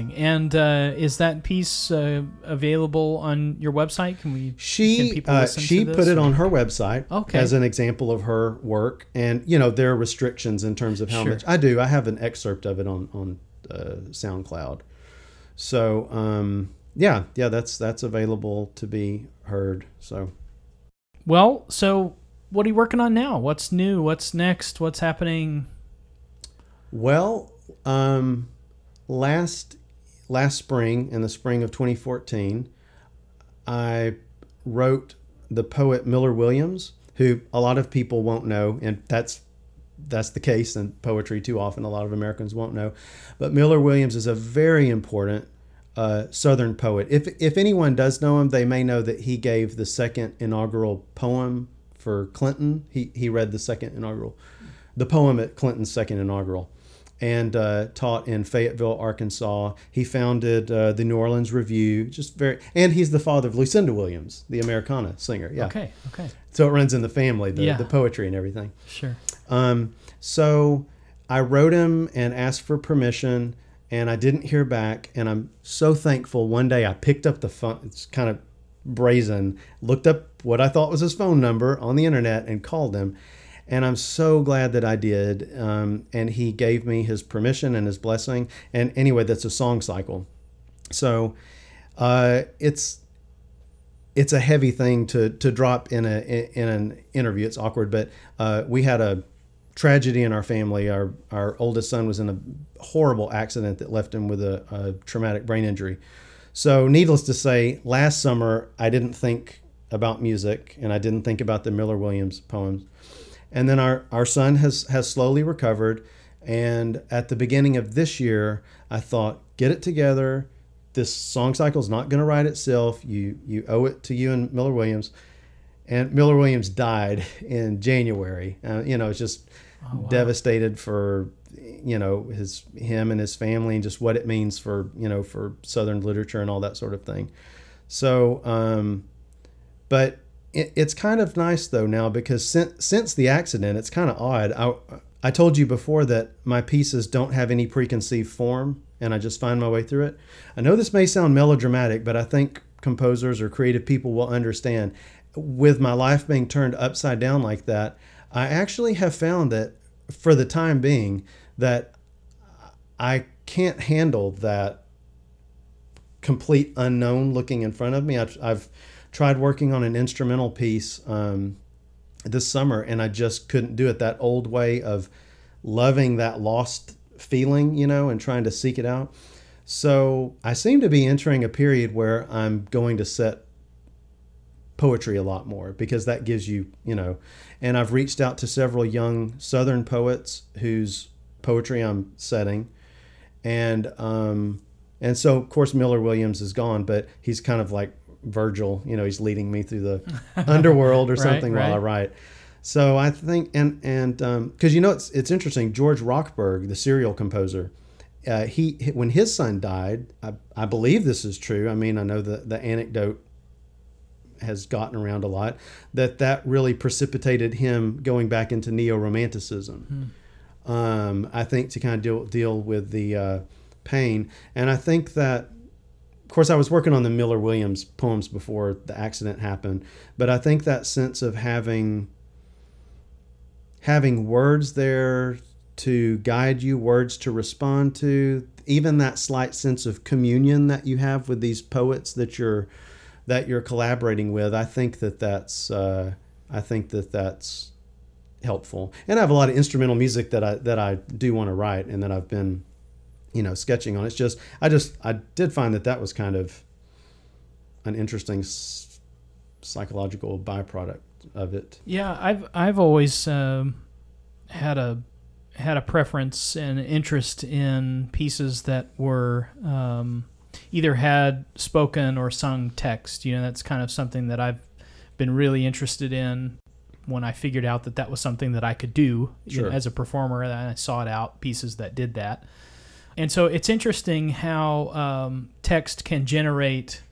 Amazing. And uh, is that piece uh, available on your website? Can we? can She people uh, she put it on her website Okay. as an example of her work, and you know there are restrictions in terms of how Sure. much I do. I have an excerpt of it on on uh, SoundCloud. So um, yeah, yeah, that's that's available to be heard. So Well, so what are you working on now? What's new? What's next? What's happening? well, um, last last spring in the spring of 2014, I wrote the poet Miller Williams, who a lot of people won't know, and that's that's the case in poetry too often. A lot of Americans won't know, but Miller Williams is a very important uh, Southern poet. If if anyone does know him, they may know that he gave the second inaugural poem for Clinton. He he read the second inaugural, the poem at Clinton's second inaugural, and uh, taught in Fayetteville, Arkansas. He founded uh, the New Orleans Review. Just very, and he's the father of Lucinda Williams, the Americana singer. Yeah. Okay. Okay. So it runs in the family, the, Yeah. the poetry and everything. Sure. Um, so I wrote him and asked for permission, and I didn't hear back. And I'm so thankful. One day I picked up the phone. It's kind of brazen. Looked up what I thought was his phone number on the internet and called him. And I'm so glad that I did. Um, and he gave me his permission and his blessing. And anyway, that's a song cycle. So uh, it's it's a heavy thing to to drop in a in an interview. It's awkward, but uh, we had a tragedy in our family. Our our oldest son was in a horrible accident that left him with a, a traumatic brain injury. So, needless to say, last summer I didn't think about music and I didn't think about the Miller Williams poems. And then our, our son has, has slowly recovered. And at the beginning of this year, I thought, get it together. This song cycle is not going to write itself. You, you owe it to you and Miller Williams. And Miller Williams died <laughs> in January. Uh, you know, it's just devastated for you know his him and his family and just what it means for you know for Southern literature and all that sort of thing. So, um, but it, it's kind of nice though now because since since the accident, it's kind of odd. I I told you before that my pieces don't have any preconceived form, and I just find my way through it. I know this may sound melodramatic, but I think composers or creative people will understand. With my life being turned upside down like that, I actually have found that for the time being that I can't handle that complete unknown looking in front of me. I've, I've tried working on an instrumental piece um, this summer and I just couldn't do it that old way of loving that lost feeling, you know, and trying to seek it out. So I seem to be entering a period where I'm going to set poetry a lot more because that gives you, you know, and I've reached out to several young Southern poets whose poetry I'm setting, and um, and so of course Miller Williams is gone, but he's kind of like Virgil, you know, he's leading me through the <laughs> underworld or Right, something while I write. So I think, and and because you know it's it's interesting. George Rochberg, the serial composer, uh, he when his son died, I, I believe this is true. I mean, I know the the anecdote has gotten around a lot that that really precipitated him going back into neo romanticism. Um, I think to kind of deal deal with the uh, pain, and I think that. Of course, I was working on the Miller Williams poems before the accident happened, but I think that sense of having having words there to guide you, words to respond to, even that slight sense of communion that you have with these poets that you're that you're collaborating with. I think that that's uh, I think that that's helpful. And I have a lot of instrumental music that I that I do want to write and that I've been you know sketching on. It's just I just I did find that that was kind of an interesting psychological byproduct of it. Yeah, I've I've always um, had a had a preference and interest in pieces that were um, either had spoken or sung text. You know, that's kind of something that I've been really interested in when I figured out that that was something that I could do you know, as a performer. And I sought out pieces that did that. And so it's interesting how um, text can generate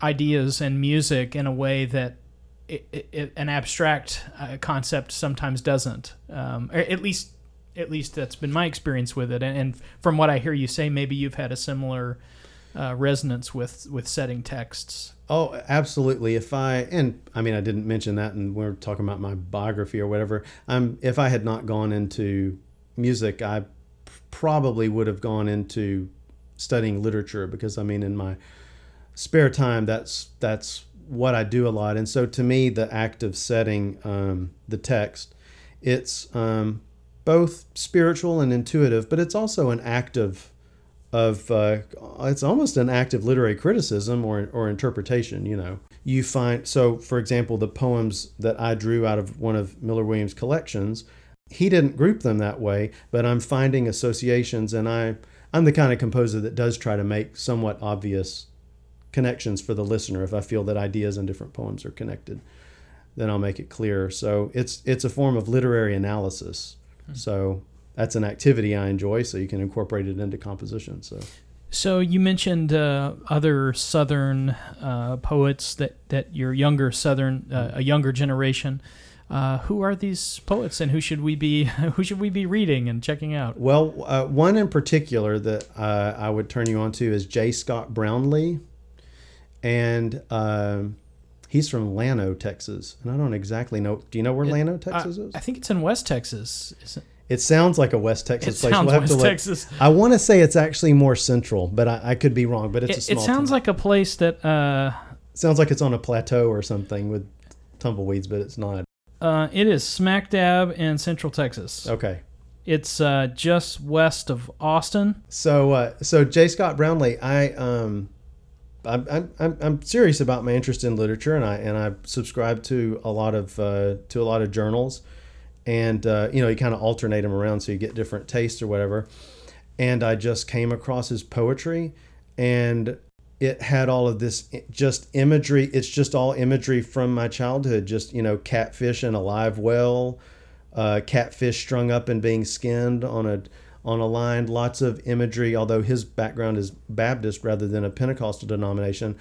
ideas and music in a way that it, it, an abstract uh, concept sometimes doesn't. Um, at least at least that's been my experience with it. And, and from what I hear you say, maybe you've had a similar uh, resonance with with setting texts. Oh, absolutely. If I and I mean I didn't mention that, and we are talking about my biography or whatever. Um, if I had not gone into music, I probably would have gone into studying literature because I mean in my spare time that's that's what I do a lot. And so to me, the act of setting um, the text, it's um, both spiritual and intuitive, but it's also an act of of uh, it's almost an act of literary criticism or or interpretation. You know, you find so for example, the poems that I drew out of one of Miller Williams' collections, he didn't group them that way, but I'm finding associations, and I I'm the kind of composer that does try to make somewhat obvious connections for the listener. If I feel that ideas in different poems are connected, then I'll make it clear. So it's it's a form of literary analysis. Mm-hmm. So that's an activity I enjoy. So you can incorporate it into composition. So. So you mentioned uh, other Southern uh, poets that, that your younger Southern uh, a younger generation. Uh, who are these poets, and who should we be <laughs> who should we be reading and checking out? Well, uh, one in particular that uh, I would turn you on to is J. Scott Brownlee and um, he's from Llano, Texas, and I don't exactly know. Do you know where it, Llano, Texas is? I think it's in West Texas. It? it? sounds like a West Texas it place. Sounds we'll West Texas. I want to say it's actually more central, but I, I could be wrong. But it's it, a small. It sounds town. like a place that. Uh, sounds like it's on a plateau or something with tumbleweeds, but it's not. Uh, it is smack dab in Central Texas. Okay. It's uh, just west of Austin. So, uh, so J. Scott Brownlee, I um, I'm, I'm, I'm serious about my interest in literature, and I and I subscribe to a lot of uh, to a lot of journals, and uh, you know you kind of alternate them around so you get different tastes or whatever. And I just came across his poetry, and it had all of this just imagery. It's just all imagery from my childhood. Just you know, catfish in a live well, uh, catfish strung up and being skinned on a on a line, lots of imagery, although his background is Baptist rather than a Pentecostal denomination.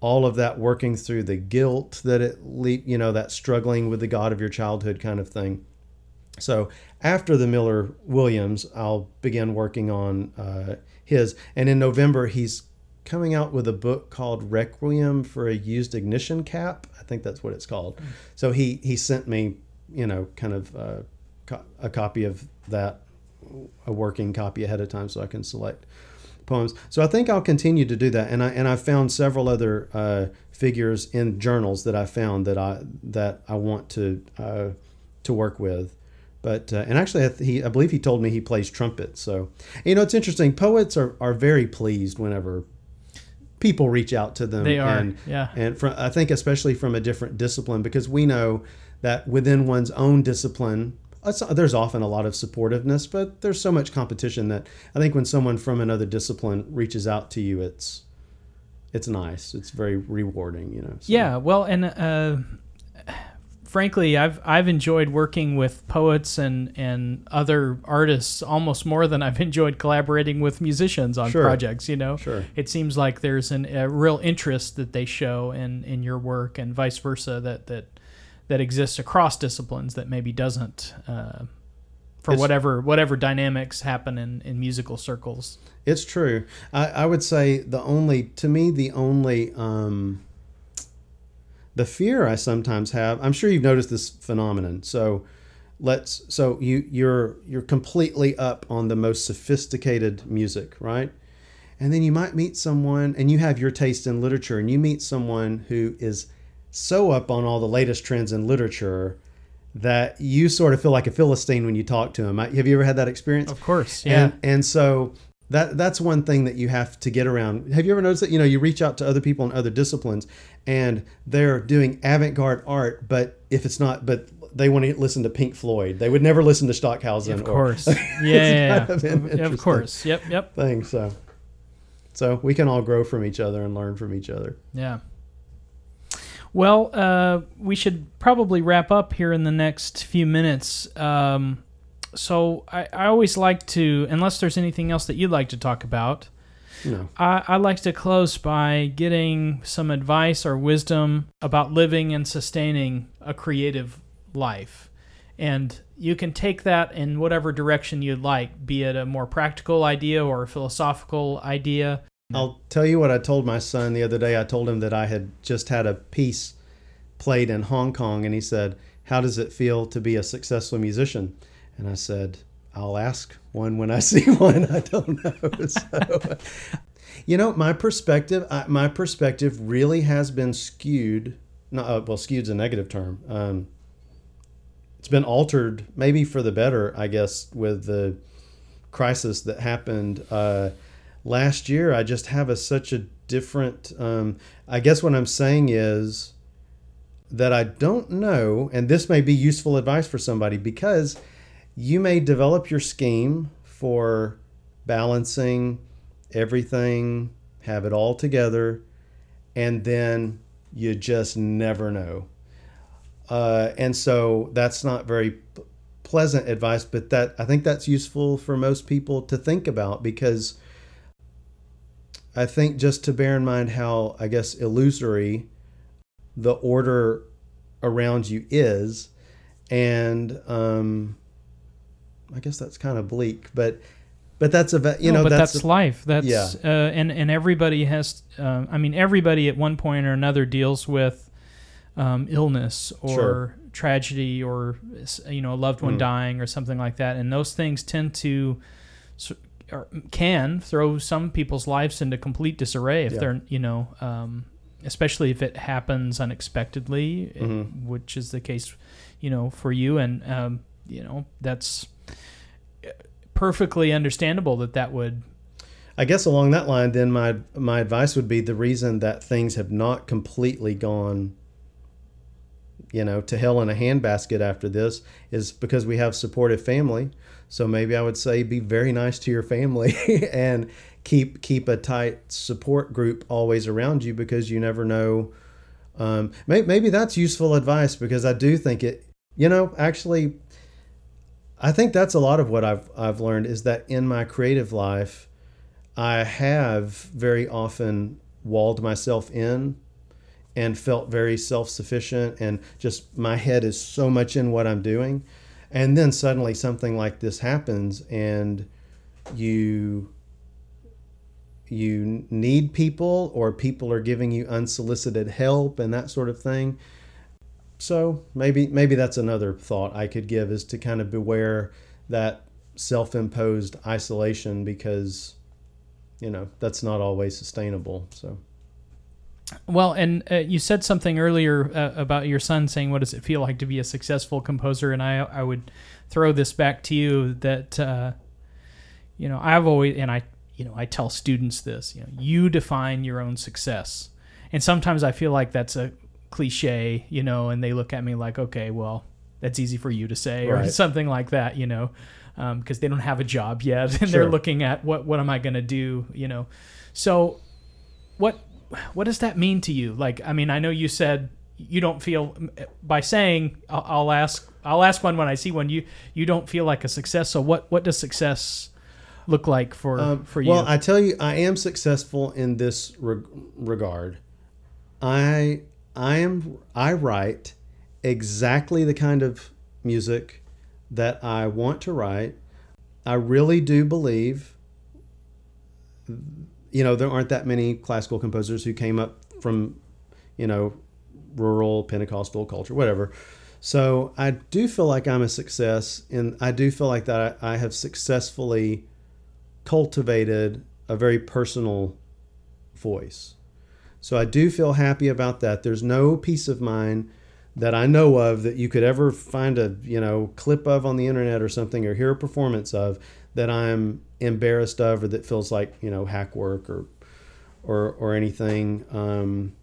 All of that working through the guilt that it, leap you know, that struggling with the God of your childhood kind of thing. So after the Miller Williams, I'll begin working on uh, his. And in November, he's coming out with a book called Requiem for a Used Ignition Cap. I think that's what it's called. Mm. So he he sent me, you know, kind of uh, co- a copy of that a working copy ahead of time so I can select poems. So I think I'll continue to do that. And I and I found several other uh, figures in journals that I found that I that I want to uh, to work with. But uh, and actually, he I believe he told me he plays trumpet. So you know, it's interesting. Poets are are very pleased whenever people reach out to them. They are, and, yeah. And from, I think especially from a different discipline because we know that within one's own discipline there's often a lot of supportiveness, but there's so much competition that I think when someone from another discipline reaches out to you, it's it's nice. It's very rewarding, you know. So. Yeah, well, and uh, frankly, I've I've enjoyed working with poets and and other artists almost more than I've <laughs> enjoyed collaborating with musicians on sure. projects. You know, sure. It seems like there's an, a real interest that they show in in your work, and vice versa. That that that exists across disciplines that maybe doesn't uh, for it's, whatever whatever dynamics happen in, in musical circles. It's true. I, I would say the only to me the only um, the fear I sometimes have. I'm sure you've noticed this phenomenon. So let's so you you're you're completely up on the most sophisticated music, right? And then you might meet someone and you have your taste in literature and you meet someone who is so up on all the latest trends in literature that you sort of feel like a philistine when you talk to him. Have you ever had that experience? Of course, yeah. And, and so that that's one thing that you have to get around. Have you ever noticed that you know you reach out to other people in other disciplines and they're doing avant-garde art, but if it's not, but they want to listen to Pink Floyd. They would never listen to Stockhausen. Of course, or, <laughs> yeah, yeah, yeah. of course, yep, yep. Thing so, so we can all grow from each other and learn from each other. Yeah. Well, uh, we should probably wrap up here in the next few minutes. Um, so I, I, always like to, unless there's anything else that you'd like to talk about, no. I, I like to close by getting some advice or wisdom about living and sustaining a creative life. and you can take that in whatever direction you'd like, be it a more practical idea or a philosophical idea. I'll tell you what I told my son the other day. I told him that I had just had a piece played in Hong Kong, and he said, How does it feel to be a successful musician? And I said, I'll ask one when I <laughs> see one. I don't know. <laughs> So, <laughs> you know, my perspective, I, my perspective really has been skewed. Not uh, well, skewed's a negative term. Um, it's been altered, maybe for the better, I guess, with the crisis that happened uh, last year. I just have a such a different. Um, I guess what I'm saying is that I don't know, and this may be useful advice for somebody because you may develop your scheme for balancing everything, have it all together, and then you just never know. Uh, and so that's not very pleasant advice, but that I think that's useful for most people to think about because I think just to bear in mind how I guess illusory the order around you is, and um, I guess that's kind of bleak, but but that's a you No, know but that's, that's, life. That's Yeah. uh, and and everybody has. Uh, I mean, everybody at one point or another deals with um, illness or Sure. tragedy or you know a loved one Mm. dying or something like that, and those things tend to or can throw some people's lives into complete disarray if Yeah. they're you know. Um, especially if it happens unexpectedly, eh, Mhm. which is the case, you know, for you, and um, you know that's perfectly understandable that that would I guess along that line, then my my advice would be the reason that things have not completely gone, you know, to hell in a handbasket after this is because we have supportive family. So maybe I would say be very nice to your family <laughs> and keep keep a tight support group always around you because you never know. Um, may, maybe that's useful advice because I do think it. You know, actually, I think that's a lot of what I've I've learned is that in my creative life. I have very often walled myself in and felt very self sufficient and just my head is so much in what I'm doing. And then suddenly something like this happens and you you need people or people are giving you unsolicited help and that sort of thing. So maybe maybe that's another thought I could give is to kind of beware that self-imposed isolation because you know that's not always sustainable so Well, and uh, you said something earlier uh, about your son saying, "What does it feel like to be a successful composer?" And I, I would throw this back to you that, uh, you know, I've always, and I, you know, I tell students this, you know, you define your own success, and sometimes I feel like that's a cliche, you know, and they look at me like, okay, well, that's easy for you to say, or <laughs> something like that, you know, because they don't have a job yet, <laughs> and they're looking at what, what am I going to do, you know, so what what does that mean to you? Like, I mean, I know you said you don't feel by saying I'll, I'll ask I'll ask one when I see one. You you don't feel like a success. So what what does success look like for Um, for you? well i tell you i am successful in this reg- regard i i am i write exactly the kind of music that i want to write i really do believe you know there aren't that many classical composers who came up from you know rural pentecostal culture whatever so i do feel like i'm a success and i do feel like that i, I have successfully cultivated a very personal voice. So I do feel happy about that. There's no piece of mine that I know of that you could ever find a, you know, clip of on the internet or something or hear a performance of that I'm embarrassed of or that feels like, you know, hack work or or or anything um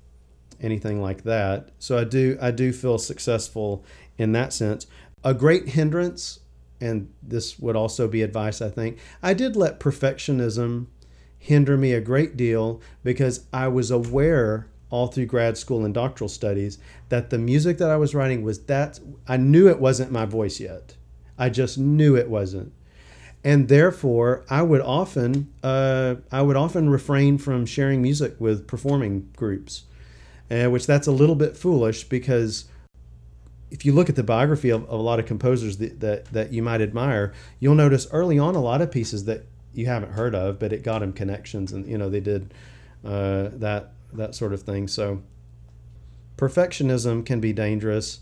anything like that. So I do I do feel successful in that sense. A great hindrance and this would also be advice I think. I did let perfectionism hinder me a great deal because I was aware all through grad school and doctoral studies that the music that I was writing was that I knew it wasn't my voice yet. I just knew it wasn't. And therefore, I would often uh, I would often refrain from sharing music with performing groups, uh, which that's a little bit foolish because if you look at the biography of, of a lot of composers that, that that you might admire, you'll notice early on a lot of pieces that you haven't heard of, but it got them connections, and you know they did uh, that that sort of thing. So perfectionism can be dangerous,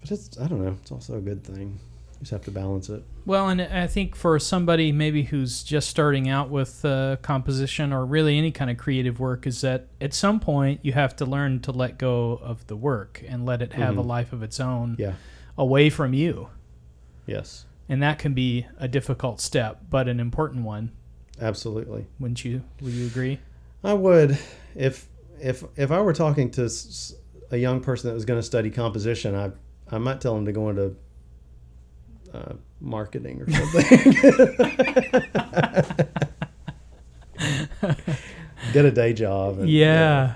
but it's I don't know, it's also a good thing. You just have to balance it. Well, and I think for somebody maybe who's just starting out with uh, composition or really any kind of creative work, is that at some point you have to learn to let go of the work and let it have a life of its own Yeah. away from you. Yes. And that can be a difficult step, but an important one. Absolutely. Wouldn't you? Would you agree? I would if if if I were talking to a young person that was going to study composition, I I might tell them to go into uh, marketing or something. <laughs> Get a day job. And, Yeah.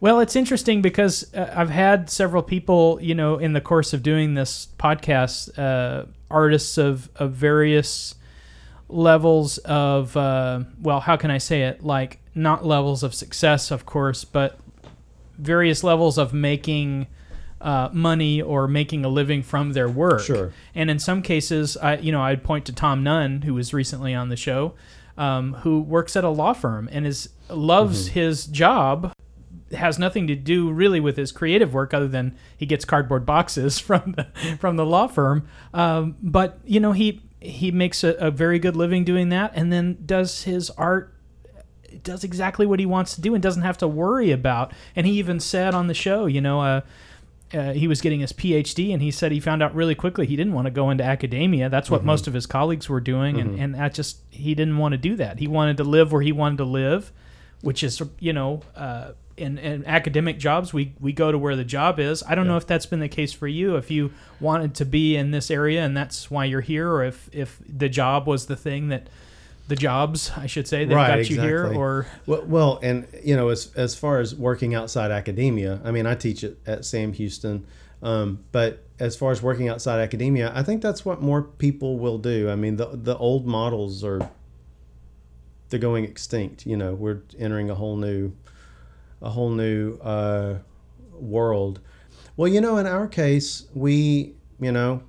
Well, it's interesting because uh, I've had several people, you know, in the course of doing this podcast, uh, artists of, of various levels of, uh, well, how can I say it? Like, not levels of success, of course, but various levels of making uh, money or making a living from their work. Sure. And in some cases, I, you know, I'd point to Tom Nunn, who was recently on the show, um, who works at a law firm and is loves his job. Has nothing to do really with his creative work, other than he gets cardboard boxes <laughs> from the from the law firm. Um, but you know, he he makes a, a very good living doing that, and then does his art does exactly what he wants to do and doesn't have to worry about. And he even said on the show, you know, uh, uh, he was getting his PhD, and he said he found out really quickly he didn't want to go into academia. That's what most of his colleagues were doing, and, and that just he didn't want to do that. He wanted to live where he wanted to live, which is you know. Uh, in, in academic jobs, we, we go to where the job is. I don't know if that's been the case for you. If you wanted to be in this area and that's why you're here, or if, if the job was the thing that the jobs, I should say, that Right, got you here, or Well, well, and you know, as as far as working outside academia, I mean, I teach at, at Sam Houston, um, but as far as working outside academia, I think that's what more people will do. I mean, the the old models are they're going extinct. You know, we're entering a whole new a whole new uh, world. Well, you know, in our case, we you know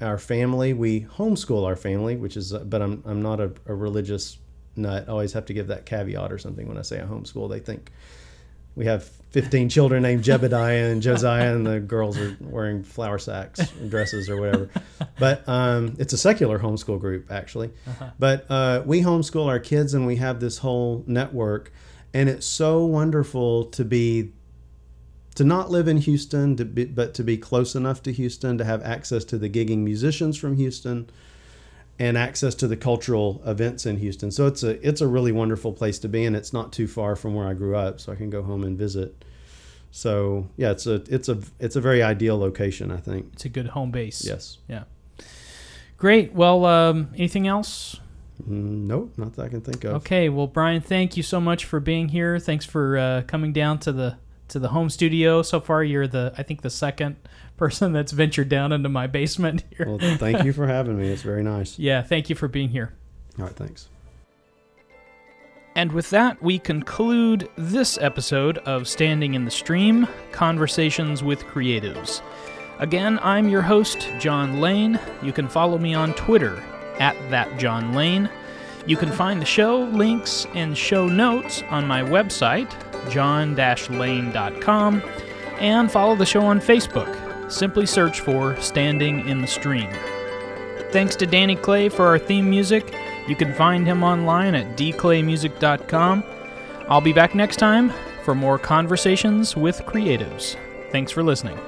our family we homeschool our family which is but i'm, I'm not a, a religious nut. I always have to give that caveat or something when i say a homeschool. They think we have 15 children named jebediah and josiah and the girls are wearing flour sacks and dresses or whatever. But um, it's a secular homeschool group actually. But uh, we homeschool our kids and we have this whole network and it's so wonderful to be to not live in Houston, to be, but to be close enough to Houston to have access to the gigging musicians from Houston, and access to the cultural events in Houston. So it's a it's a really wonderful place to be, and it's not too far from where I grew up, so I can go home and visit. So yeah, it's a it's a it's a very ideal location, I think. it's a good home base. Yes. Yeah. Great. Well, um, anything else? Mm, nope, not that I can think of. Okay. Well, Brian, thank you so much for being here. Thanks for uh, coming down to the to the home studio. So far, you're the I think the second <laughs> person that's ventured down into my basement <laughs> here. Well, thank you for having me. It's very nice. <laughs> yeah. Thank you for being here. All right, thanks. And with that, we conclude this episode of Standing in the Stream Conversations with Creatives. Again, I'm your host, John Lane. You can follow me on Twitter at that John Lane. You can find the show, links, and show notes on my website, john-lane.com, and follow the show on Facebook. Simply search for Standing in the Stream. Thanks to Danny Clay for our theme music. You can find him online at dclaymusic.com. I'll be back next time for more conversations with creatives. Thanks for listening.